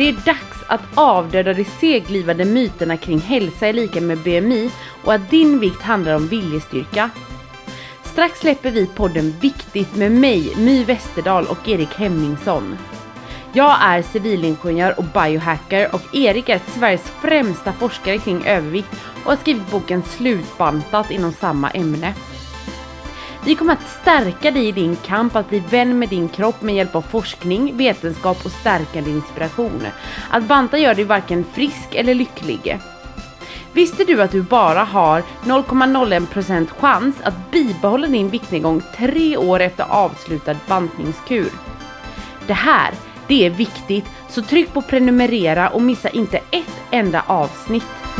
Det är dags att avdöda de seglivade myterna kring hälsa är lika med BMI och att din vikt handlar om viljestyrka. Strax släpper vi podden Viktigt med mig, My Westerdahl och Erik Hemmingsson. Jag är civilingenjör och biohacker och Erik är Sveriges främsta forskare kring övervikt och har skrivit boken Slutbantat inom samma ämne. Vi kommer att stärka dig i din kamp att bli vän med din kropp med hjälp av forskning, vetenskap och stärkande inspiration. Att banta gör dig varken frisk eller lycklig. Visste du att du bara har 0,01% chans att bibehålla din viktnedgång tre år efter avslutad bantningskur? Det här, det är viktigt, så tryck på prenumerera och missa inte ett enda avsnitt.